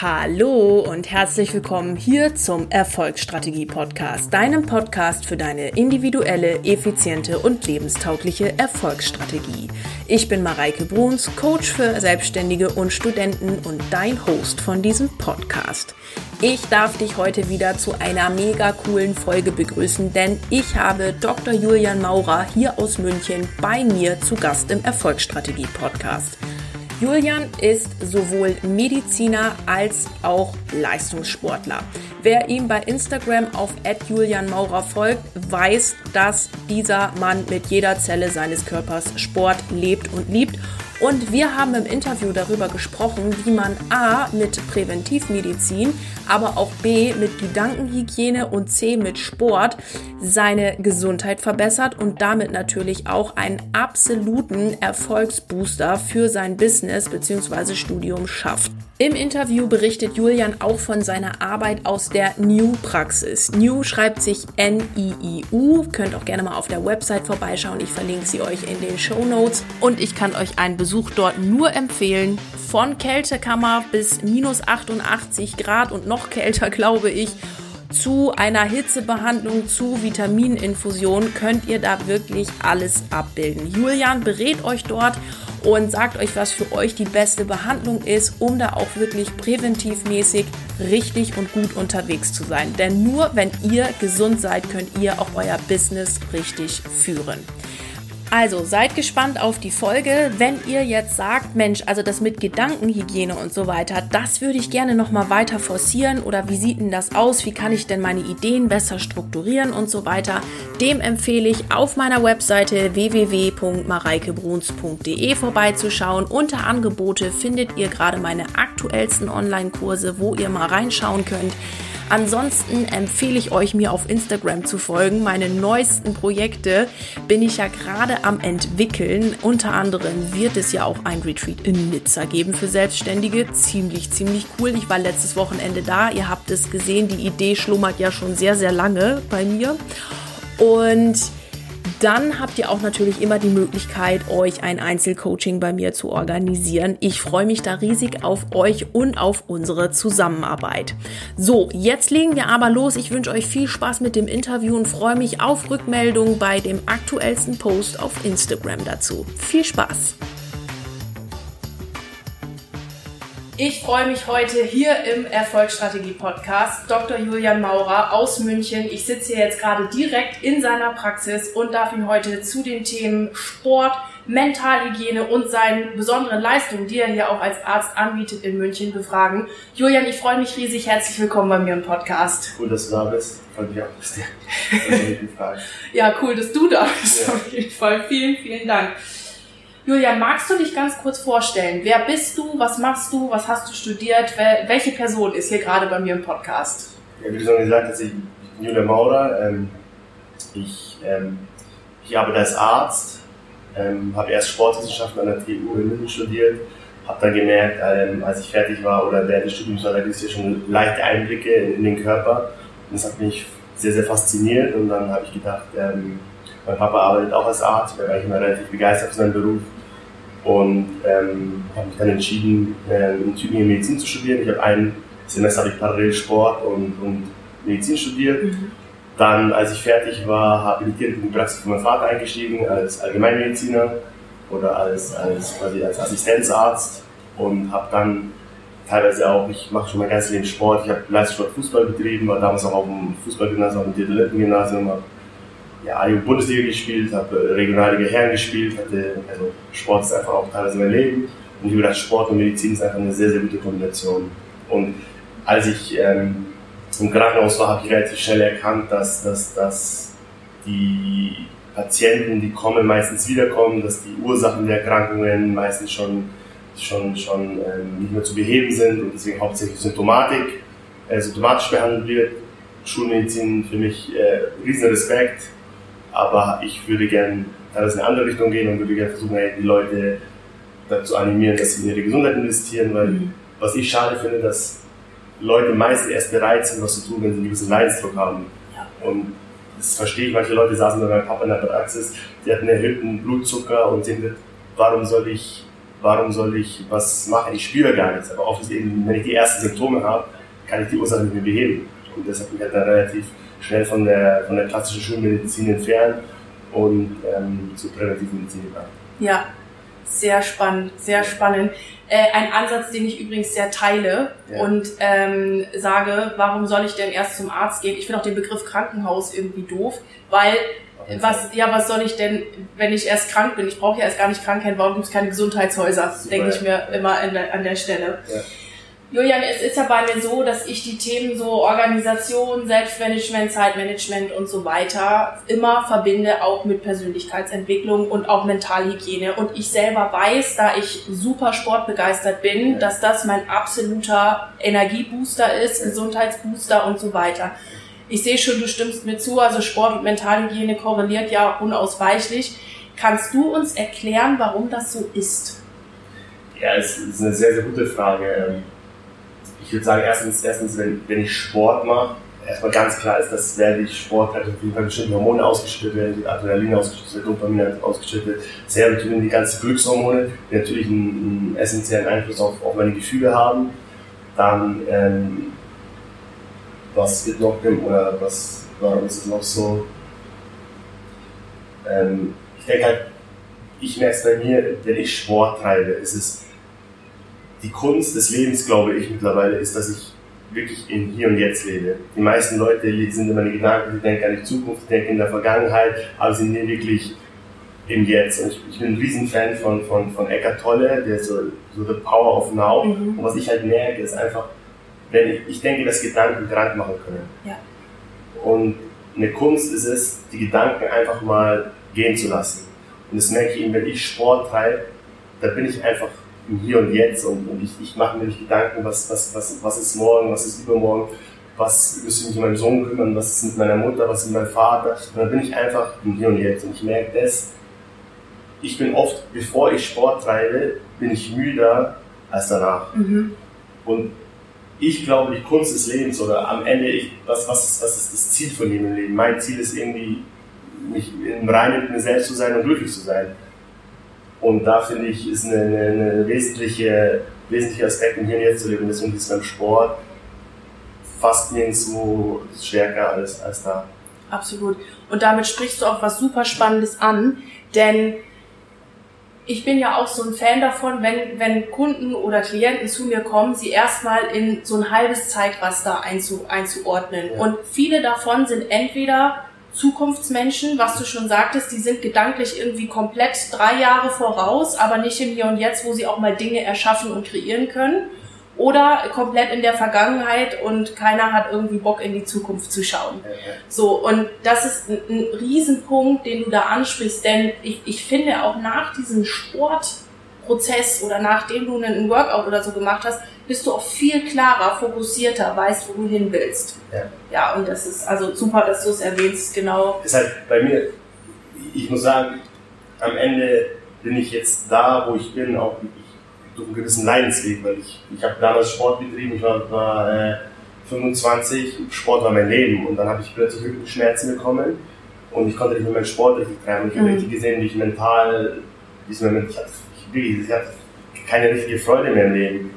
Hallo und herzlich willkommen hier zum Erfolgsstrategie Podcast, deinem Podcast für deine individuelle, effiziente und lebenstaugliche Erfolgsstrategie. Ich bin Mareike Bruns, Coach für Selbstständige und Studenten und dein Host von diesem Podcast. Ich darf dich heute wieder zu einer mega coolen Folge begrüßen, denn ich habe Dr. Julian Maurer hier aus München bei mir zu Gast im Erfolgsstrategie Podcast. Julian ist sowohl Mediziner als auch Leistungssportler. Wer ihm bei Instagram auf Julian Maurer folgt, weiß, dass dieser Mann mit jeder Zelle seines Körpers Sport lebt und liebt und wir haben im Interview darüber gesprochen, wie man A mit Präventivmedizin, aber auch B mit Gedankenhygiene und C mit Sport seine Gesundheit verbessert und damit natürlich auch einen absoluten Erfolgsbooster für sein Business bzw. Studium schafft. Im Interview berichtet Julian auch von seiner Arbeit aus der New-Praxis. New schreibt sich N-I-I-U. Könnt auch gerne mal auf der Website vorbeischauen. Ich verlinke sie euch in den Show Notes. Und ich kann euch einen Besuch dort nur empfehlen. Von Kältekammer bis minus 88 Grad und noch kälter, glaube ich zu einer Hitzebehandlung, zu Vitamininfusion könnt ihr da wirklich alles abbilden. Julian berät euch dort und sagt euch, was für euch die beste Behandlung ist, um da auch wirklich präventivmäßig richtig und gut unterwegs zu sein. Denn nur wenn ihr gesund seid, könnt ihr auch euer Business richtig führen. Also seid gespannt auf die Folge. Wenn ihr jetzt sagt, Mensch, also das mit Gedankenhygiene und so weiter, das würde ich gerne noch mal weiter forcieren oder wie sieht denn das aus? Wie kann ich denn meine Ideen besser strukturieren und so weiter? Dem empfehle ich auf meiner Webseite www.mareikebruns.de vorbeizuschauen. Unter Angebote findet ihr gerade meine aktuellsten Online-Kurse, wo ihr mal reinschauen könnt. Ansonsten empfehle ich euch, mir auf Instagram zu folgen. Meine neuesten Projekte bin ich ja gerade am entwickeln. Unter anderem wird es ja auch ein Retreat in Nizza geben für Selbstständige. Ziemlich, ziemlich cool. Ich war letztes Wochenende da. Ihr habt es gesehen, die Idee schlummert ja schon sehr, sehr lange bei mir. Und dann habt ihr auch natürlich immer die Möglichkeit, euch ein Einzelcoaching bei mir zu organisieren. Ich freue mich da riesig auf euch und auf unsere Zusammenarbeit. So, jetzt legen wir aber los. Ich wünsche euch viel Spaß mit dem Interview und freue mich auf Rückmeldungen bei dem aktuellsten Post auf Instagram dazu. Viel Spaß! Ich freue mich heute hier im Erfolgsstrategie-Podcast Dr. Julian Maurer aus München. Ich sitze hier jetzt gerade direkt in seiner Praxis und darf ihn heute zu den Themen Sport, Mentalhygiene und seinen besonderen Leistungen, die er hier auch als Arzt anbietet in München, befragen. Julian, ich freue mich riesig. Herzlich willkommen bei mir im Podcast. Cool, dass du da bist. Freut mich auch, dass du Ja, cool, dass du da bist. Ja. Auf jeden Fall. Vielen, vielen Dank. Julian, magst du dich ganz kurz vorstellen? Wer bist du? Was machst du? Was hast du studiert? Welche Person ist hier gerade bei mir im Podcast? Ja, wie du schon gesagt hast, ich bin Julian Maurer. Ähm, ich, ähm, ich arbeite als Arzt, ähm, habe erst Sportwissenschaften an der TU in München studiert, habe dann gemerkt, als ich fertig war oder während des Studiums, da gibt es ja schon leichte Einblicke in, in, den Körper. Und das hat mich sehr, sehr fasziniert und dann habe ich gedacht, mein Papa arbeitet auch als Arzt, da war ich immer relativ begeistert für seinen Beruf und ähm, habe mich dann entschieden, äh, in Tübingen Medizin zu studieren. Ich habe ein Semester habe ich parallel Sport und, und Medizin studiert. Mhm. Dann, als ich fertig war, habilitiert in die Praxis von meinem Vater eingestiegen als Allgemeinmediziner oder als, als, quasi als Assistenzarzt und habe dann teilweise auch, ich mache schon mein ganzes Leben Sport, ich habe Leistungssport Fußball betrieben, war damals auch auf dem Fußballgymnasium, auf dem Diletantengymnasium, habe ja, A-Jugend-Bundesliga gespielt, habe äh, Regionalliga Herren gespielt, hatte, also Sport ist einfach auch teilweise mein Leben. Und ich habe gedacht, Sport und Medizin ist einfach eine sehr, sehr gute Kombination. Und als ich ähm, im Krankenhaus war, habe ich relativ schnell erkannt, dass, dass, dass die Patienten, die kommen, meistens wiederkommen, dass die Ursachen der Erkrankungen meistens schon, schon, schon ähm, nicht mehr zu beheben sind und deswegen hauptsächlich Symptomatik, äh, symptomatisch behandelt wird. Schulmedizin für mich äh, riesen Respekt aber ich würde gerne teilweise in eine andere Richtung gehen und würde gerne versuchen, die Leute dazu animieren, dass sie in ihre Gesundheit investieren, weil mhm. was ich schade finde, dass Leute meist erst bereit sind, was zu tun, wenn sie einen gewissen Leidensdruck haben. Ja. Und das verstehe ich, manche Leute saßen bei meinem Papa in der Praxis, die hatten erhöhten Blutzucker und sind, warum soll ich warum soll ich was machen? Ich spüre gar nichts. Aber oft ist eben, wenn ich die ersten Symptome habe, kann ich die Ursache nicht mehr beheben. Und das hat mich halt dann relativ schnell von der, von der klassischen Schulmedizin entfernt und ähm, zur präventiven Medizin gegangen. Ja, sehr spannend, sehr spannend. Äh, ein Ansatz, den ich übrigens sehr teile ja. und ähm, sage, warum soll ich denn erst zum Arzt gehen? Ich finde auch den Begriff Krankenhaus irgendwie doof, weil was, ja, was soll ich denn, wenn ich erst krank bin? Ich brauche ja erst gar nicht Krankheit, warum gibt es keine Gesundheitshäuser? Denke ich mir immer der, an der Stelle. Ja. Julian, es ist ja bei mir so, dass ich die Themen so Organisation, Selbstmanagement, Zeitmanagement und so weiter immer verbinde, auch mit Persönlichkeitsentwicklung und auch Mentalhygiene. Und ich selber weiß, da ich super sportbegeistert bin, dass das mein absoluter Energiebooster ist, Gesundheitsbooster und so weiter. Ich sehe schon, du stimmst mir zu, also Sport und Mentalhygiene korreliert ja unausweichlich. Kannst du uns erklären, warum das so ist? Ja, es ist eine sehr, sehr gute Frage ich würde sagen, erstens, erstens wenn, wenn ich Sport mache, erstmal ganz klar ist, dass werde ich Sport hat auf jeden Fall bestimmte Hormone ausgeschüttet werden, die Adrenalin ausgeschüttet wird, Dopamin ausgeschüttet, Serotonin, die ganzen Glückshormone, die natürlich einen, einen essentiellen Einfluss auf, auf meine Gefühle haben. Dann, ähm, was wird noch, oder was, warum ist es noch so? Ähm, ich denke halt, ich merke es bei mir, wenn ich Sport treibe, ist es die Kunst des Lebens, glaube ich mittlerweile, ist, dass ich wirklich in Hier und Jetzt lebe. Die meisten Leute sind immer die Gedanken, die denken an die Zukunft, die denken in der Vergangenheit, aber sind nie wirklich im Jetzt. Und ich, ich bin ein Riesenfan von, von, von Eckart Tolle, der so, so The Power of Now. Mhm. Und was ich halt merke, ist einfach, wenn ich, ich denke, dass Gedanken krank machen können. Ja. Und eine Kunst ist es, die Gedanken einfach mal gehen zu lassen. Und das merke ich eben, wenn ich Sport treibe, da bin ich einfach im Hier und Jetzt und, und ich, ich mache mir nicht Gedanken, was, was, was, was ist morgen, was ist übermorgen, was müsste ich mich um meinen Sohn kümmern, was ist mit meiner Mutter, was ist mit meinem Vater. Und dann bin ich einfach im Hier und Jetzt und ich merke das, ich bin oft, bevor ich Sport treibe, bin ich müder als danach. Mhm. Und ich glaube, die Kunst des Lebens oder am Ende, ich, was, was, ist, was ist das Ziel von jedem Leben? Mein Ziel ist irgendwie, mich im Reinen mit mir selbst zu sein und glücklich zu sein. Und da finde ich, ist eine, eine, eine wesentliche, wesentliche Aspekt im Hier und Jetzt zu leben. Deswegen ist beim Sport fast nirgendwo stärker als, als da. Absolut. Und damit sprichst du auch was super Spannendes an, denn ich bin ja auch so ein Fan davon, wenn, wenn Kunden oder Klienten zu mir kommen, sie erstmal in so ein halbes Zeitraster einzu, einzuordnen. Ja. Und viele davon sind entweder Zukunftsmenschen, was du schon sagtest, die sind gedanklich irgendwie komplett drei Jahre voraus, aber nicht im Hier und Jetzt, wo sie auch mal Dinge erschaffen und kreieren können. Oder komplett in der Vergangenheit und keiner hat irgendwie Bock in die Zukunft zu schauen. So, und das ist ein, ein Riesenpunkt, den du da ansprichst, denn ich, ich finde auch nach diesem Sportprozess oder nachdem du einen Workout oder so gemacht hast, bist du auch viel klarer, fokussierter, weißt, wo du hin willst. Ja. ja, und das ist also super, dass du es erwähnst, genau. Ist halt bei mir, ich muss sagen, am Ende bin ich jetzt da, wo ich bin, auch durch einen gewissen Leidensweg, weil ich, ich habe damals Sport betrieben, ich war, war äh, 25, Sport war mein Leben und dann habe ich plötzlich Schmerzen bekommen und ich konnte nicht mehr meinen Sport richtig treiben. Ich habe mhm. richtig gesehen, wie ich mental, wie es mir, ich hatte, ich, ich hatte keine richtige Freude mehr im Leben.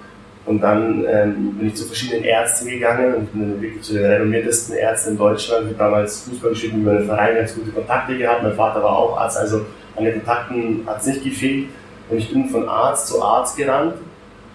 Und dann ähm, bin ich zu verschiedenen Ärzten gegangen und bin wirklich zu den renommiertesten Ärzten in Deutschland. Ich habe damals Fußball gespielt über den Verein ganz gute Kontakte gehabt. Mein Vater war auch Arzt, also an den Kontakten hat es nicht gefehlt. Und ich bin von Arzt zu Arzt gerannt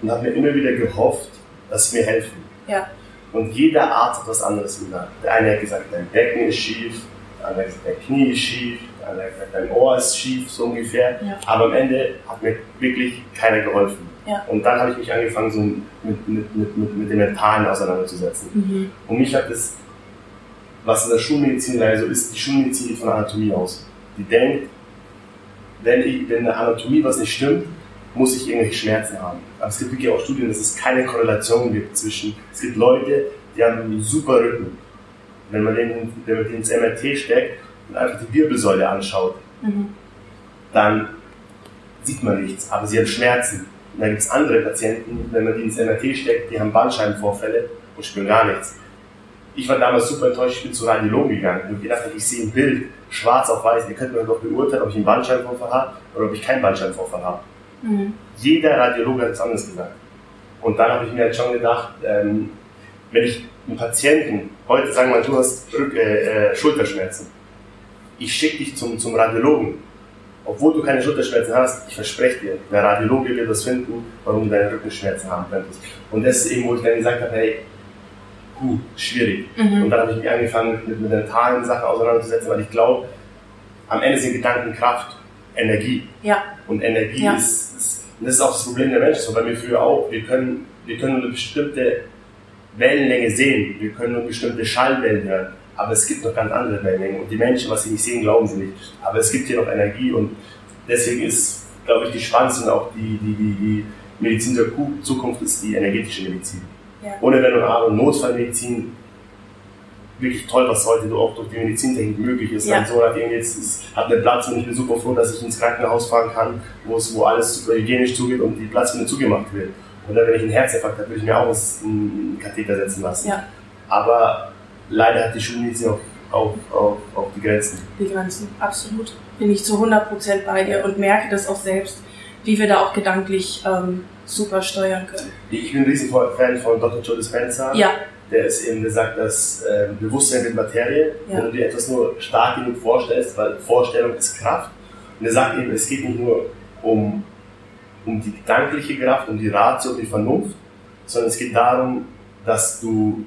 und habe mir immer wieder gehofft, dass sie mir helfen. Ja. Und jeder Arzt hat was anderes gesagt. Der eine hat gesagt, dein Becken ist schief, der andere hat gesagt, dein Knie ist schief, gesagt, dein Ohr ist schief, so ungefähr. Ja. Aber am Ende hat mir wirklich keiner geholfen. Ja. Und dann habe ich mich angefangen, so mit, mit, mit, mit, mit dem Mentalen auseinanderzusetzen. Mhm. Und mich hat das, was in der Schulmedizin leider so ist, die Schulmedizin geht von Anatomie aus. Die denkt, wenn, ich, wenn in der Anatomie was nicht stimmt, muss ich irgendwelche Schmerzen haben. Aber es gibt wirklich auch Studien, dass es keine Korrelation gibt zwischen, es gibt Leute, die haben einen super Rücken. Wenn man den, wenn man den ins MRT steckt und einfach die Wirbelsäule anschaut, mhm. dann sieht man nichts, aber sie haben Schmerzen. Und dann gibt es andere Patienten, wenn man die ins MRT steckt, die haben Bandscheibenvorfälle und spüren gar nichts. Ich war damals super enttäuscht, ich bin zu Radiologen gegangen und gedacht, ich sehe ein Bild, schwarz auf weiß, ihr könnt mir doch beurteilen, ob ich einen Bandscheibenvorfall habe oder ob ich keinen Bandscheibenvorfall habe. Mhm. Jeder Radiologe hat es anders gesagt. Und dann habe ich mir halt schon gedacht, ähm, wenn ich einen Patienten, heute sagen wir mal, du hast Rück, äh, äh, Schulterschmerzen, ich schicke dich zum, zum Radiologen, obwohl du keine Schulterschmerzen hast, ich verspreche dir, der Radiologe wird das finden, warum du deine Rückenschmerzen haben könntest. Und das ist eben, wo ich dann gesagt habe, hey, puh, schwierig. Mhm. Und dann habe ich mich angefangen, mit, mit mentalen Sachen auseinanderzusetzen, weil ich glaube, am Ende sind Gedanken Kraft, Energie. Ja. Und Energie ja. ist, ist, das ist auch das Problem der Menschen, so bei mir früher auch. Wir können, wir können eine bestimmte Wellenlänge sehen, wir können nur bestimmte Schallwellen hören aber es gibt noch ganz andere Wellenlängen. Und die Menschen, was sie nicht sehen, glauben sie nicht. Aber es gibt hier noch Energie und deswegen ist, glaube ich, die spannendste und auch die, die, die, die Medizin der Zukunft ist die energetische Medizin. Ja. Ohne Wenn und Aber Notfallmedizin wirklich toll, was heute auch durch die Medizintechnik möglich ist. Ja. Mein Sohn hat jetzt, ist, hat einen Platz und ich bin super froh, dass ich ins Krankenhaus fahren kann, wo es, wo alles super hygienisch zugeht und die Platzwunde zugemacht wird. Und dann, wenn ich einen Herzinfarkt habe, würde ich mir auch einen Katheter setzen lassen. Ja. Aber leider hat die Schulmedizin auch, auch, auch, auch die Grenzen. Die Grenzen, absolut. Bin ich zu 100% bei dir und merke das auch selbst, wie wir da auch gedanklich ähm, super steuern können. Ich bin ein riesen Fan von Dr. Joe Dispenza. Ja. Der ist eben, der sagt, dass äh, Bewusstsein wird Materie. Ja. Wenn du dir etwas nur stark genug vorstellst, weil Vorstellung ist Kraft. Und er sagt eben, es geht nicht nur um, um die gedankliche Kraft, um die Ratio, um die Vernunft, sondern es geht darum, dass du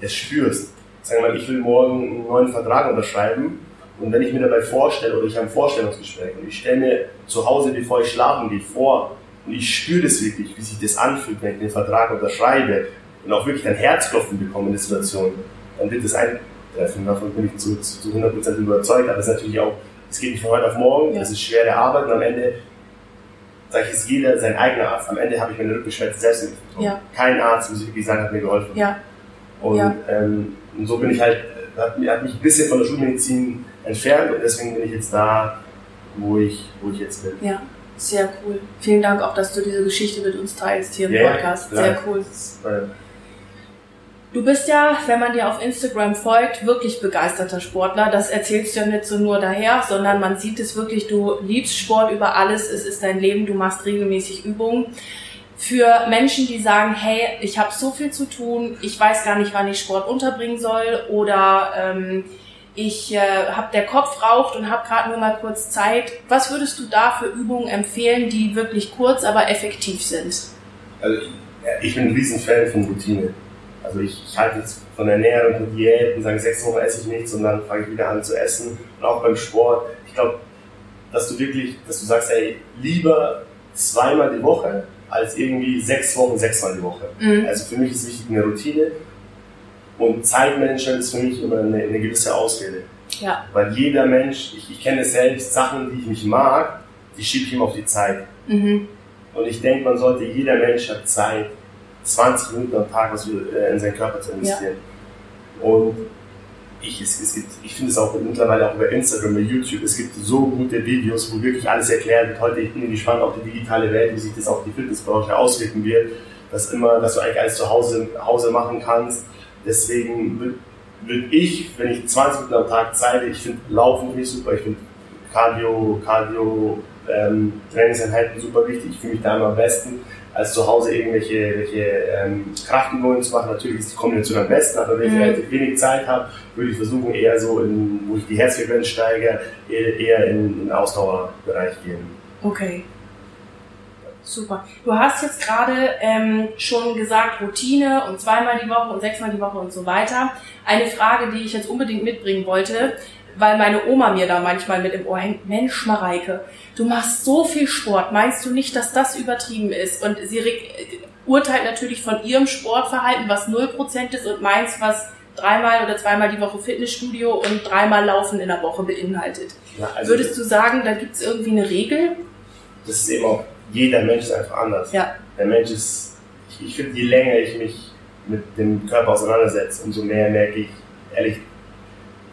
es spürst sagen wir mal, ich will morgen einen neuen Vertrag unterschreiben und wenn ich mir dabei vorstelle oder ich habe ein Vorstellungsgespräch und ich stelle mir zu Hause, bevor ich schlafen gehe, vor und ich spüre das wirklich, wie sich das anfühlt, wenn ich den Vertrag unterschreibe und auch wirklich ein Herzklopfen bekomme in der Situation, dann wird das eintreffen. Davon bin ich zu, zu 100% überzeugt. Aber es ist natürlich auch, es geht nicht von heute auf morgen, ja. das ist schwere Arbeit und am Ende sage ich, ist jeder sein eigener Arzt. Am Ende habe ich meine Rückenschmerzen selbst ja. Kein Arzt, muss ich wirklich sagen, hat mir geholfen. Ja. Und ähm, und so bin ich halt, hat, hat mich ein bisschen von der Schulmedizin entfernt und deswegen bin ich jetzt da, wo ich, wo ich jetzt bin. Ja, sehr cool. Vielen Dank auch, dass du diese Geschichte mit uns teilst hier im yeah, Podcast. Sehr klar. cool. Du bist ja, wenn man dir auf Instagram folgt, wirklich begeisterter Sportler. Das erzählst du ja nicht so nur daher, sondern man sieht es wirklich, du liebst Sport über alles, es ist dein Leben, du machst regelmäßig Übungen für Menschen, die sagen, hey, ich habe so viel zu tun, ich weiß gar nicht, wann ich Sport unterbringen soll oder ähm, ich äh, habe der Kopf raucht und habe gerade nur mal kurz Zeit. Was würdest du da für Übungen empfehlen, die wirklich kurz, aber effektiv sind? Also ich bin ein Riesenfan von Routine. Also ich, ich halte jetzt von Ernährung und Diät und sage, sechs Wochen esse ich nichts und dann fange ich wieder an zu essen. Und auch beim Sport. Ich glaube, dass du wirklich, dass du sagst, ey, lieber zweimal die Woche als irgendwie sechs Wochen, sechsmal die Woche. Mhm. Also für mich ist wichtig eine Routine und Zeitmanagement ist für mich immer eine, eine gewisse Ausrede. Ja. Weil jeder Mensch, ich, ich kenne selbst, Sachen, die ich nicht mag, die schiebe ich immer auf die Zeit. Mhm. Und ich denke, man sollte, jeder Mensch hat Zeit, 20 Minuten am Tag was äh, in seinen Körper zu investieren. Ja. Und ich, es, es gibt, ich finde es auch mittlerweile auch über Instagram, über YouTube, es gibt so gute Videos, wo wirklich alles erklärt wird. Heute, ich bin gespannt auf die digitale Welt, wie sich das auf die Fitnessbranche auswirken wird, dass immer, dass du eigentlich alles zu Hause, Hause machen kannst. Deswegen würde würd ich, wenn ich 20 Minuten am Tag Zeit ich finde Laufen finde super, ich finde Cardio, Cardio, ähm, Trainingseinheiten super wichtig, ich fühle mich da immer am besten als zu Hause irgendwelche, welche, ähm, Kraftübungen zu machen. Natürlich ist die Kombination am besten, aber wenn ich mhm. relativ wenig Zeit habe, würde ich versuchen, eher so, in, wo ich die Herzfrequenz steige, eher, in den Ausdauerbereich gehen. Okay. Super. Du hast jetzt gerade ähm, schon gesagt, Routine und zweimal die Woche und sechsmal die Woche und so weiter. Eine Frage, die ich jetzt unbedingt mitbringen wollte, weil meine Oma mir da manchmal mit im Ohr hängt, Mensch, Mareike, du machst so viel Sport, meinst du nicht, dass das übertrieben ist? Und sie urteilt natürlich von ihrem Sportverhalten, was 0% ist und meins, was dreimal oder zweimal die Woche Fitnessstudio und dreimal Laufen in der Woche beinhaltet. Ja, also Würdest du sagen, da gibt es irgendwie eine Regel? Das ist eben auch, jeder Mensch ist einfach anders. Ja. Der Mensch ist, ich, ich finde, je länger ich mich mit dem Körper auseinandersetze, umso mehr merke ich, ehrlich,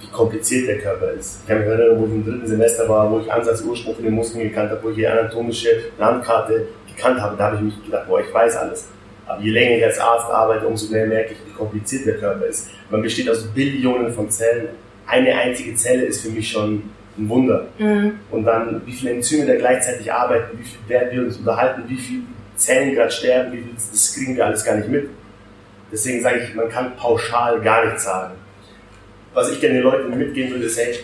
wie kompliziert der Körper ist. Ich kann mich erinnern, wo ich im dritten Semester war, wo ich Ansatz Ursprung von den Muskeln gekannt habe, wo ich die anatomische Landkarte gekannt habe, da habe ich mich gedacht, boah, ich weiß alles. Aber je länger ich als Arzt arbeite, umso mehr merke ich, wie kompliziert der Körper ist. Man besteht aus Billionen von Zellen. Eine einzige Zelle ist für mich schon ein Wunder. Mhm. Und dann, wie viele Enzyme da gleichzeitig arbeiten, wie viel werden wir uns unterhalten, wie viele Zellen gerade sterben, wie viel, das kriegen wir alles gar nicht mit. Deswegen sage ich, man kann pauschal gar nichts sagen. Was ich gerne den Leuten mitgeben würde, ist, hey,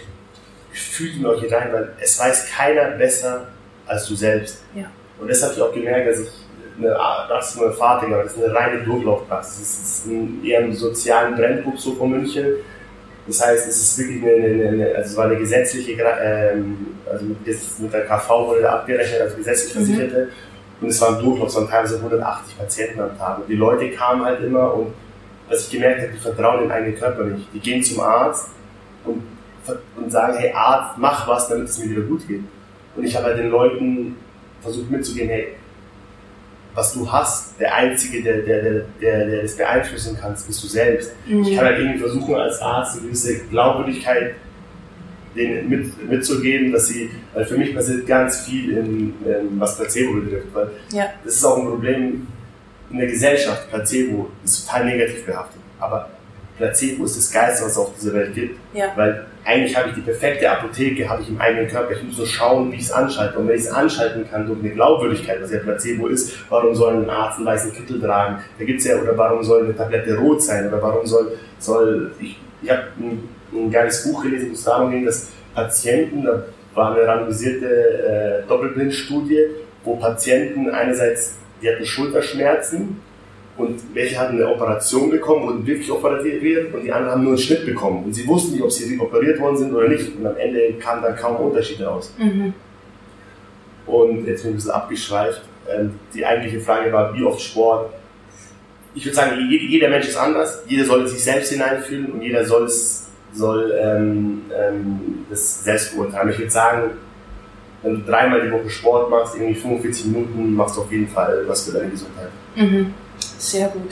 fühlt in euch hinein, weil es weiß keiner besser als du selbst. Ja. Und das habe ich auch gemerkt, dass ich eine Praxis eine Fahrting das ist eine reine Durchlaufpraxis. Das ist ein, eher im sozialen Brennpunkt so von München. Das heißt, es ist wirklich eine, eine, eine also es war eine gesetzliche, ähm, also mit, mit der KV wurde da abgerechnet, also gesetzlich mhm. Versicherte. Mhm. Und es war ein Durchlauf, es waren teilweise 180 Patienten am Tag. Und die Leute kamen halt immer und was ich gemerkt habe, die vertrauen den eigenen Körper nicht. Die gehen zum Arzt und, und sagen, hey Arzt, mach was, damit es mir wieder gut geht. Und ich habe halt den Leuten versucht mitzugehen, hey, was du hast, der Einzige, der, der, der, der, der das beeinflussen kannst, bist du selbst. Mhm. Ich kann halt irgendwie versuchen, als Arzt eine gewisse Glaubwürdigkeit denen mit, mitzugeben, dass sie, weil für mich passiert ganz viel, in, in was Placebo betrifft, weil ja. das ist auch ein Problem in der Gesellschaft. Placebo ist total negativ behaftet, aber Placebo ist das Geilste, was es auf dieser Welt gibt, ja. weil eigentlich habe ich die perfekte Apotheke, habe ich im eigenen Körper. Ich muss nur schauen, wie ich es anschalte. Und wenn ich es anschalten kann durch eine Glaubwürdigkeit, was ja Placebo ist, warum soll ein Arzt einen weißen Kittel tragen? Da gibt es ja, oder warum soll eine Tablette rot sein? Oder warum soll, soll ich, ich habe ein, ein geiles Buch gelesen, wo es darum ging, dass Patienten, da war eine randomisierte äh, Doppelblindstudie, wo Patienten einerseits, die hatten Schulterschmerzen und welche hatten eine Operation bekommen, wurden wirklich operiert und die anderen haben nur einen Schnitt bekommen. Und sie wussten nicht, ob sie operiert worden sind oder nicht. Und am Ende kamen dann kaum Unterschiede raus. Mhm. Und jetzt bin ich ein bisschen abgeschweift. Ähm, die eigentliche Frage war, wie oft Sport. Ich würde sagen, jeder Mensch ist anders. Jeder soll sich selbst hineinfühlen und jeder soll es soll ähm, ähm, das selbst beurteilen. Ich würde sagen, wenn du dreimal die Woche Sport machst, irgendwie 45 Minuten, machst du auf jeden Fall was für deine Gesundheit. Mhm. Sehr gut.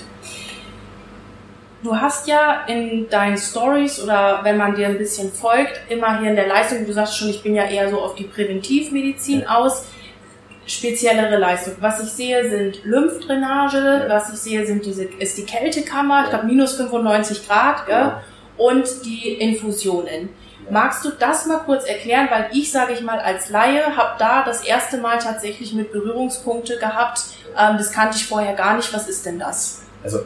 Du hast ja in deinen Stories oder wenn man dir ein bisschen folgt, immer hier in der Leistung, du sagst schon, ich bin ja eher so auf die Präventivmedizin ja. aus, speziellere Leistung. Was ich sehe, sind Lymphdrainage, ja. was ich sehe, sind diese, ist die Kältekammer, ja. ich glaube minus 95 Grad, gell? und die Infusionen. Magst du das mal kurz erklären, weil ich, sage ich mal, als Laie habe da das erste Mal tatsächlich mit Berührungspunkte gehabt. Ähm, das kannte ich vorher gar nicht. Was ist denn das? Also,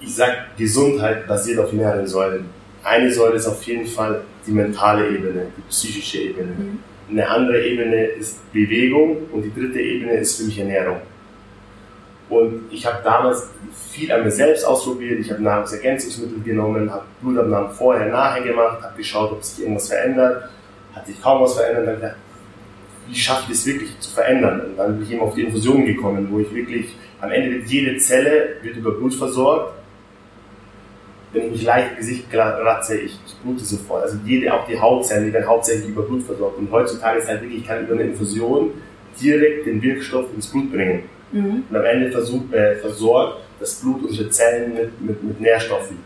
ich sage, Gesundheit basiert auf mehreren Säulen. Eine Säule ist auf jeden Fall die mentale Ebene, die psychische Ebene. Mhm. Eine andere Ebene ist Bewegung und die dritte Ebene ist für mich Ernährung. Und ich habe damals viel an mir selbst ausprobiert. Ich habe Nahrungsergänzungsmittel genommen, habe Blutabnahmen vorher, nachher gemacht, habe geschaut, ob sich irgendwas verändert. Hat sich kaum was verändert. Dann gedacht, wie schaffe ich das wirklich zu verändern? Und dann bin ich eben auf die Infusion gekommen, wo ich wirklich, am Ende wird jede Zelle wird über Blut versorgt. Wenn ich mich leicht im Gesicht kratze, ich, ich blute sofort. Also jede, auch die Hautzellen, die werden hauptsächlich über Blut versorgt. Und heutzutage ist halt wirklich, ich kann über eine Infusion direkt den Wirkstoff ins Blut bringen. Mhm. Und am Ende versucht, äh, versorgt das Blut unsere Zellen mit, mit, mit Nährstoffen.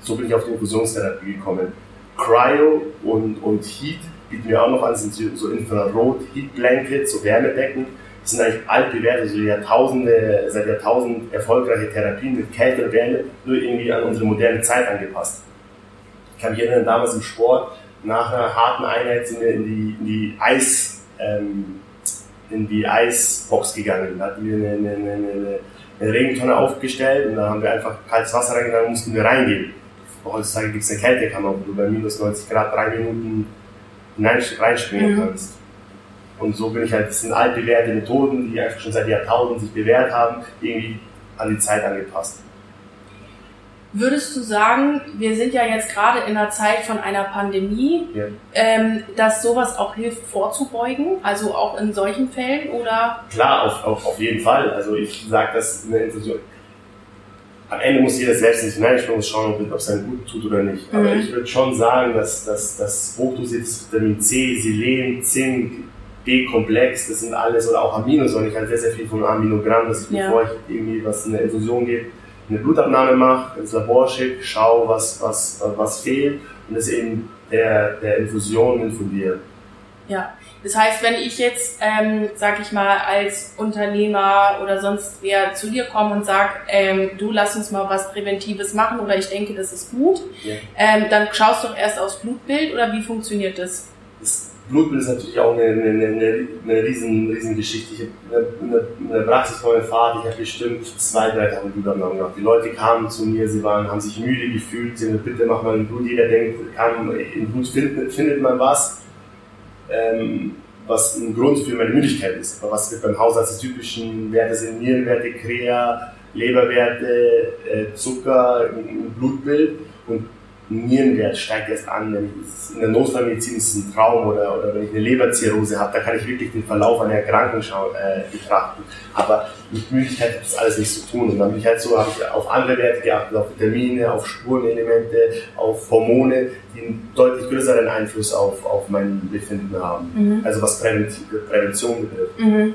So bin ich auf die Infusionstherapie gekommen. Cryo und, und Heat bieten wir auch noch an, sind so Infrarot Heat Blankets, so Wärmedecken. Das sind eigentlich altbewährte, so Jahrtausende, seit Jahrtausend erfolgreiche Therapien mit Kälte und Wärme, nur irgendwie an unsere moderne Zeit angepasst. Ich kann mich erinnern, damals im Sport, nach einer harten Einheit sind wir in die, in die Eis, ähm, in die Eisbox gegangen. Da hatten wir eine, eine, eine, eine Regentonne aufgestellt und da haben wir einfach kaltes Wasser reingegangen und mussten wir reingehen. Heutzutage gibt es eine Kältekammer, wo du bei minus 90 Grad drei Minuten reinspringen mhm. kannst. Und so bin ich halt, das sind altbewährte Methoden, die einfach schon seit Jahrtausenden sich bewährt haben, irgendwie an die Zeit angepasst. Würdest du sagen, wir sind ja jetzt gerade in einer Zeit von einer Pandemie, ja. ähm, dass sowas auch hilft vorzubeugen, also auch in solchen Fällen oder? Klar, auf, auf, auf jeden Fall. Also ich sage, dass eine Infusion. Am Ende muss jeder selbst sich hineinspringen und schauen, ob es einem gut tut oder nicht. Mhm. Aber ich würde schon sagen, dass, dass, dass hochdosiertes Vitamin C, Selen, Zink, B-Komplex, das sind alles, oder auch Aminosäuren, ich halte sehr, sehr viel von Aminogramm, dass ich, ja. bevor ich irgendwie was in der Infusion gebe, eine Blutabnahme mache, ins Labor schicke, schaue, was, was, was fehlt und das eben der, der Infusion infundiere. Ja, das heißt, wenn ich jetzt, ähm, sag ich mal, als Unternehmer oder sonst wer zu dir komme und sag, ähm, du lass uns mal was Präventives machen oder ich denke, das ist gut, ja. ähm, dann schaust du doch erst aufs Blutbild oder wie funktioniert das? das Blutbild ist natürlich auch eine, eine, eine, eine riesen, riesen Geschichte. Ich habe in der Praxis von meinem Vater, ich habe bestimmt zwei, drei Tage Blutabnahmen gehabt. Die Leute kamen zu mir, sie waren, haben sich müde gefühlt, sie haben bitte mach mal ein Blut. Jeder denkt, kann, im Blut findet, findet man was, ähm, was ein Grund für meine Müdigkeit ist. Aber was beim Hausarzt die typischen Werte sind, Nierenwerte, Krea, Leberwerte, äh, Zucker, ein Blutbild. Und Nierenwert steigt erst an. Wenn ich, in der Notfallmedizin ist es ein Traum oder, oder wenn ich eine Leberzirrhose habe, da kann ich wirklich den Verlauf einer Erkrankung schauen, äh, betrachten. Aber mit Müdigkeit hat das alles nichts zu tun. Und dann bin ich halt so, habe ich auf andere Werte geachtet, auf Vitamine, auf Spurenelemente, auf Hormone, die einen deutlich größeren Einfluss auf, auf mein Befinden haben. Mhm. Also was Prävention betrifft. Mhm.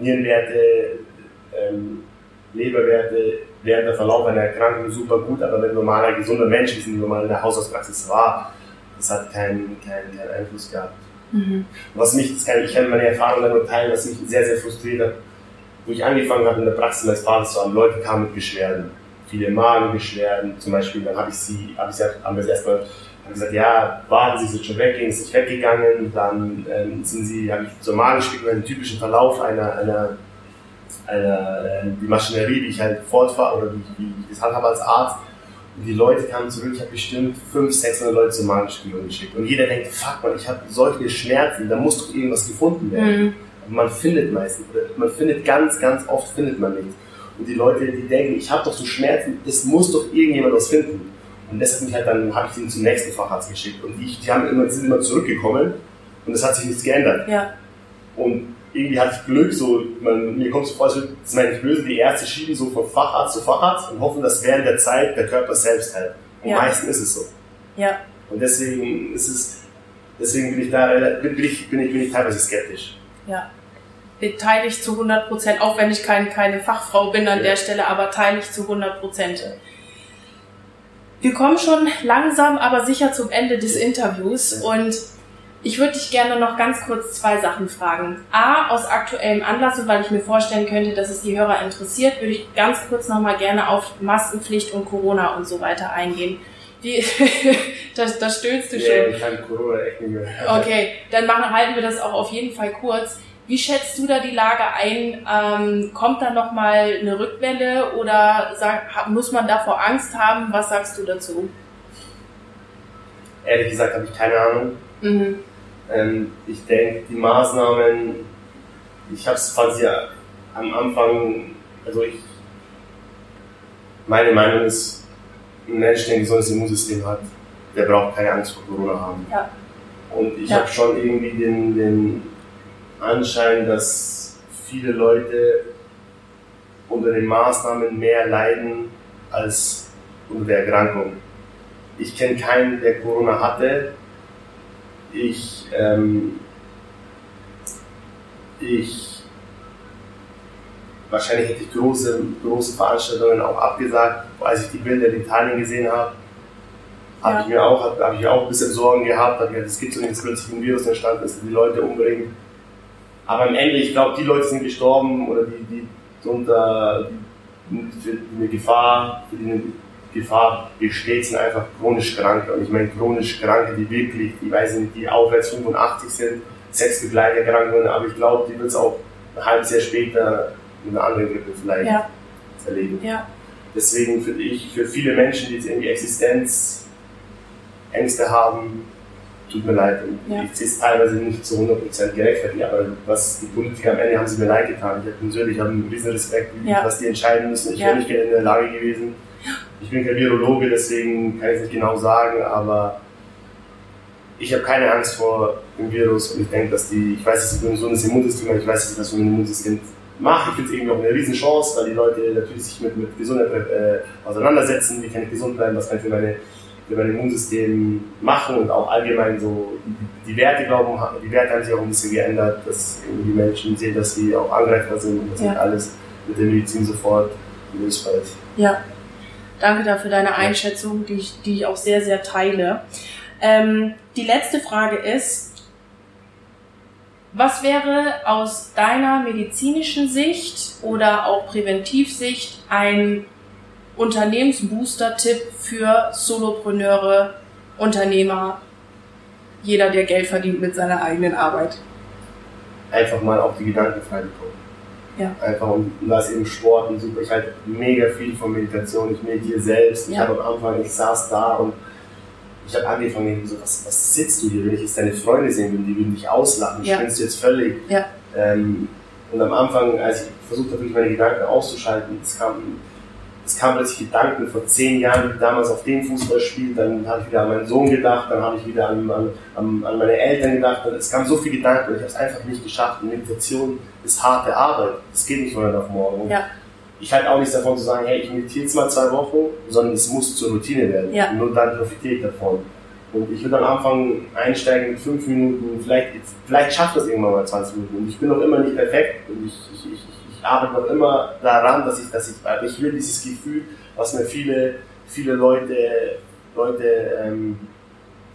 Nierenwerte, ähm, Leberwerte, während der Verlauf einer Erkrankung super gut, aber wenn normaler, gesunder Mensch, wie es normal in der Hausarztpraxis war, das hat keinen, keinen, keinen Einfluss gehabt. Mhm. Was mich, das kann, ich kann meine Erfahrungen nur teilen, was mich sehr, sehr frustriert hat, wo ich angefangen habe in der Praxis meines Vaters zu haben, Leute kamen mit Beschwerden, viele Magenbeschwerden, zum Beispiel, dann habe ich sie, habe ich sie, haben wir es erstmal gesagt, ja, warten Sie, sind schon weg, ist nicht weggegangen, dann ähm, sind Sie, habe ich zur Magenspiegelung einen typischen Verlauf einer, einer äh, die Maschinerie, die ich halt fortfahre oder wie, wie ich das handhabe als Arzt. Und die Leute kamen zurück, ich habe bestimmt 500, 600 Leute zur Magenspiegelung geschickt. Und jeder denkt, fuck man, ich habe solche Schmerzen, da muss doch irgendwas gefunden werden. Mhm. man findet meistens, man findet ganz, ganz oft findet man nichts. Und die Leute, die denken, ich habe doch so Schmerzen, es muss doch irgendjemand was finden. Und deshalb mich halt dann, habe ich sie zum nächsten Facharzt geschickt. Und die, die haben immer, sind immer zurückgekommen und es hat sich nichts geändert. Ja. Und irgendwie hatte ich Glück, so, man, mir kommt so vor, als würde, das meine ich böse, die Ärzte schieben so von Facharzt zu Facharzt und hoffen, dass während der Zeit der Körper selbst hält. Und ja. meistens ist es so. Ja. Und deswegen ist es, deswegen bin ich da, bin ich, bin ich, bin ich teilweise skeptisch. Ja. Teile ich zu 100 Prozent, auch wenn ich kein, keine Fachfrau bin an ja. der Stelle, aber teile ich zu 100 Prozent. Wir kommen schon langsam, aber sicher zum Ende des Interviews und ich würde dich gerne noch ganz kurz zwei Sachen fragen. A, aus aktuellem Anlass und weil ich mir vorstellen könnte, dass es die Hörer interessiert, würde ich ganz kurz nochmal gerne auf Maskenpflicht und Corona und so weiter eingehen. Wie, das, das stöhnst du schon. Ja, ich kann Corona echt nicht mehr. Okay, dann machen, halten wir das auch auf jeden Fall kurz. Wie schätzt du da die Lage ein? Ähm, kommt da nochmal eine Rückwelle oder sag, muss man davor Angst haben? Was sagst du dazu? Ehrlich gesagt habe ich keine Ahnung. Mhm. Ähm, ich denke, die Maßnahmen, ich habe es quasi am Anfang, also ich, meine Meinung ist, ein Mensch, der ein gesundes Immunsystem hat, der braucht keine Angst vor Corona haben. Ja. Und ich ja. habe schon irgendwie den, den Anschein, dass viele Leute unter den Maßnahmen mehr leiden als unter der Erkrankung. Ich kenne keinen, der Corona hatte ich, ähm, ich, wahrscheinlich hätte ich große, große Veranstaltungen auch abgesagt, als ich die Bilder in Italien gesehen habe. Habe ja. ich mir auch, habe hab ich auch ein bisschen Sorgen gehabt, habe es gibt so nicht plötzlich ein Virus entstanden, das die Leute umbringen. Aber am Ende, ich glaube, die Leute sind gestorben oder die, die unter die, für eine Gefahr, für die eine Gefahr besteht, sind einfach chronisch Kranke. Und ich meine chronisch Kranke, die wirklich, die weiß nicht, die aufwärts 85 sind, sechs Begleiterkrankungen, aber ich glaube, die wird es auch ein halbes Jahr später mit einer anderen Grippe vielleicht ja. erleben. Ja. Deswegen finde ich, für viele Menschen, die jetzt irgendwie Existenzängste haben, tut mir leid. Ja. Ich sehe es teilweise nicht zu 100% gerechtfertigt, aber was die Politiker am Ende haben sie mir leid getan. Ich habe persönlich einen riesen Respekt, ja. was die entscheiden müssen. Ich wäre nicht in der Lage gewesen, ich bin kein Virologe, deswegen kann ich es nicht genau sagen, aber ich habe keine Angst vor dem Virus und ich denke, dass die, ich weiß, dass ich ein gesundes Immunsystem ich weiß, dass das für mein Immunsystem mache. Ich finde es irgendwie auch eine riesen Chance, weil die Leute natürlich sich mit, mit Gesundheit äh, auseinandersetzen, wie kann ich gesund bleiben, was kann ich für, meine, für mein Immunsystem machen und auch allgemein so die, die Werte, glauben, die Werte haben sich auch ein bisschen geändert, dass die Menschen sehen, dass sie auch angreifbar sind und dass ja. nicht alles mit der Medizin sofort lösbar ist. Ja, Danke dafür deine Einschätzung, die ich, die ich auch sehr, sehr teile. Ähm, die letzte Frage ist, was wäre aus deiner medizinischen Sicht oder auch Präventivsicht ein Unternehmensbooster-Tipp für Solopreneure, Unternehmer jeder, der Geld verdient mit seiner eigenen Arbeit. Einfach mal auch die Gedanken frei bekommen. Ja. Einfach und da ist eben Sport und super. Ich halte mega viel von Meditation. Ich meditiere selbst. Ich Ja. habe am Anfang, ich saß da und ich habe angefangen, so, was, was sitzt du hier? Wenn ich jetzt deine Freunde sehen würde, die würden dich auslachen. Ja. Spinnst du jetzt völlig? Ja. Ähm, und am Anfang, als ich versucht habe, meine Gedanken auszuschalten, es kam, es kam plötzlich Gedanken vor zehn Jahren, wie ich damals auf dem Fußball spielt, dann habe ich wieder an meinen Sohn gedacht, dann habe ich wieder an, an, an, meine Eltern gedacht. Und es kamen so viele Gedanken und ich habe es einfach nicht geschafft. Und Meditation ist harte Arbeit. Es geht nicht von heute auf morgen. Ja. Ich halte auch nichts davon zu sagen, hey, ich meditiere jetzt mal zwei Wochen, sondern es muss zur Routine werden. Ja. Und nur dann profitiere ich davon. Und ich würde am Anfang einsteigen mit fünf Minuten, vielleicht, vielleicht schafft das irgendwann mal 20 Minuten. Und ich bin noch immer nicht perfekt und ich, ich, ich arbeite noch immer daran, dass ich, dass ich, weil ich will dieses Gefühl, was mir viele, viele Leute, Leute ähm,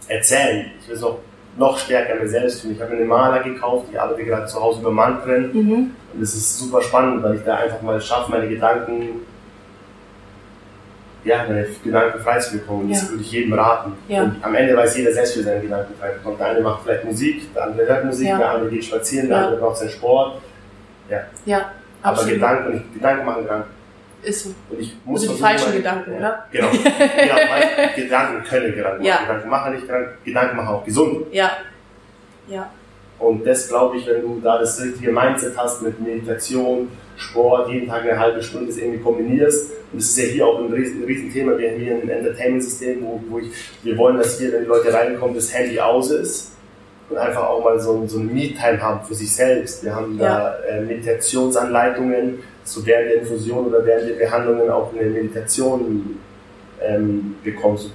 erzählen. Ich will es noch, noch stärker mir selbst tun. Ich habe mir eine Maler gekauft, ich arbeite gerade zu Hause über Mantren. Mhm. Und es ist super spannend, weil ich da einfach mal schaffe, meine Gedanken, ja, meine Gedanken frei zu bekommen. Das Ja. würde ich jedem raten. Ja. Und am Ende weiß jeder selbst, wie seine Gedanken frei bekommt. Der eine macht vielleicht Musik, der andere hört Musik, Ja. der andere geht spazieren, der Ja. andere braucht seinen Sport. Ja, Aber absolut. Gedanken, und ich, Gedanken machen Gedanken. Ist so. Und ich muss Also die falschen meine- Gedanken, ja, oder? Genau. weil Gedanken können Gedanken Ja. Gedanken machen nicht Gedanken, Gedanken machen auch gesund. Ja. Ja. Und das glaube ich, wenn du da das richtige Mindset hast mit Meditation, Sport, jeden Tag eine halbe Stunde das irgendwie kombinierst. Und das ist ja hier auch ein riesen, ein riesen Thema. Wir haben hier ein Entertainment-System, wo, wo ich, wir wollen, dass hier, wenn die Leute reinkommen, das Handy aus ist. Und einfach auch mal so, ein- so eine Me-Time haben für sich selbst. Wir haben da äh, Meditationsanleitungen, so während der Infusion oder während der Behandlungen auch eine Meditation ähm, bekommst.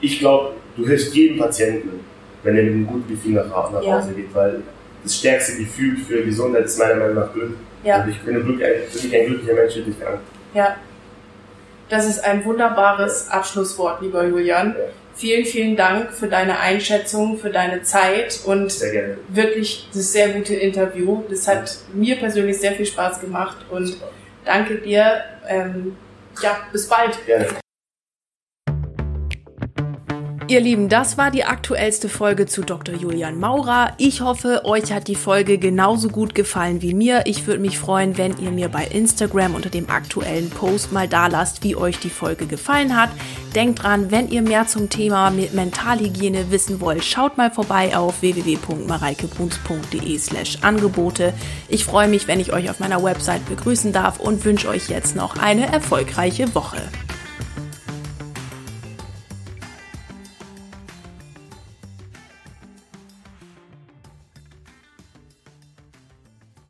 Ich glaube, du hilfst jedem Patienten, wenn er mit einem guten Gefühl nach, nach Ja. Hause geht, weil das stärkste Gefühl für Gesundheit ist meiner Meinung nach Glück. Ja. Und ich bin ein, Glück, wirklich ein glücklicher Mensch, wirklich krank. Ja. Das ist ein wunderbares Abschlusswort, lieber Julian. Vielen, vielen Dank für deine Einschätzung, für deine Zeit und wirklich das sehr gute Interview. Das hat mir persönlich sehr viel Spaß gemacht und danke dir. Ähm, ja, bis bald. Gerne. Ihr Lieben, das war die aktuellste Folge zu Dr. Julian Maurer. Ich hoffe, euch hat die Folge genauso gut gefallen wie mir. Ich würde mich freuen, wenn ihr mir bei Instagram unter dem aktuellen Post mal da lasst, wie euch die Folge gefallen hat. Denkt dran, wenn ihr mehr zum Thema Mentalhygiene wissen wollt, schaut mal vorbei auf www.mareikebruns.de slash Angebote. Ich freue mich, wenn ich euch auf meiner Website begrüßen darf und wünsche euch jetzt noch eine erfolgreiche Woche.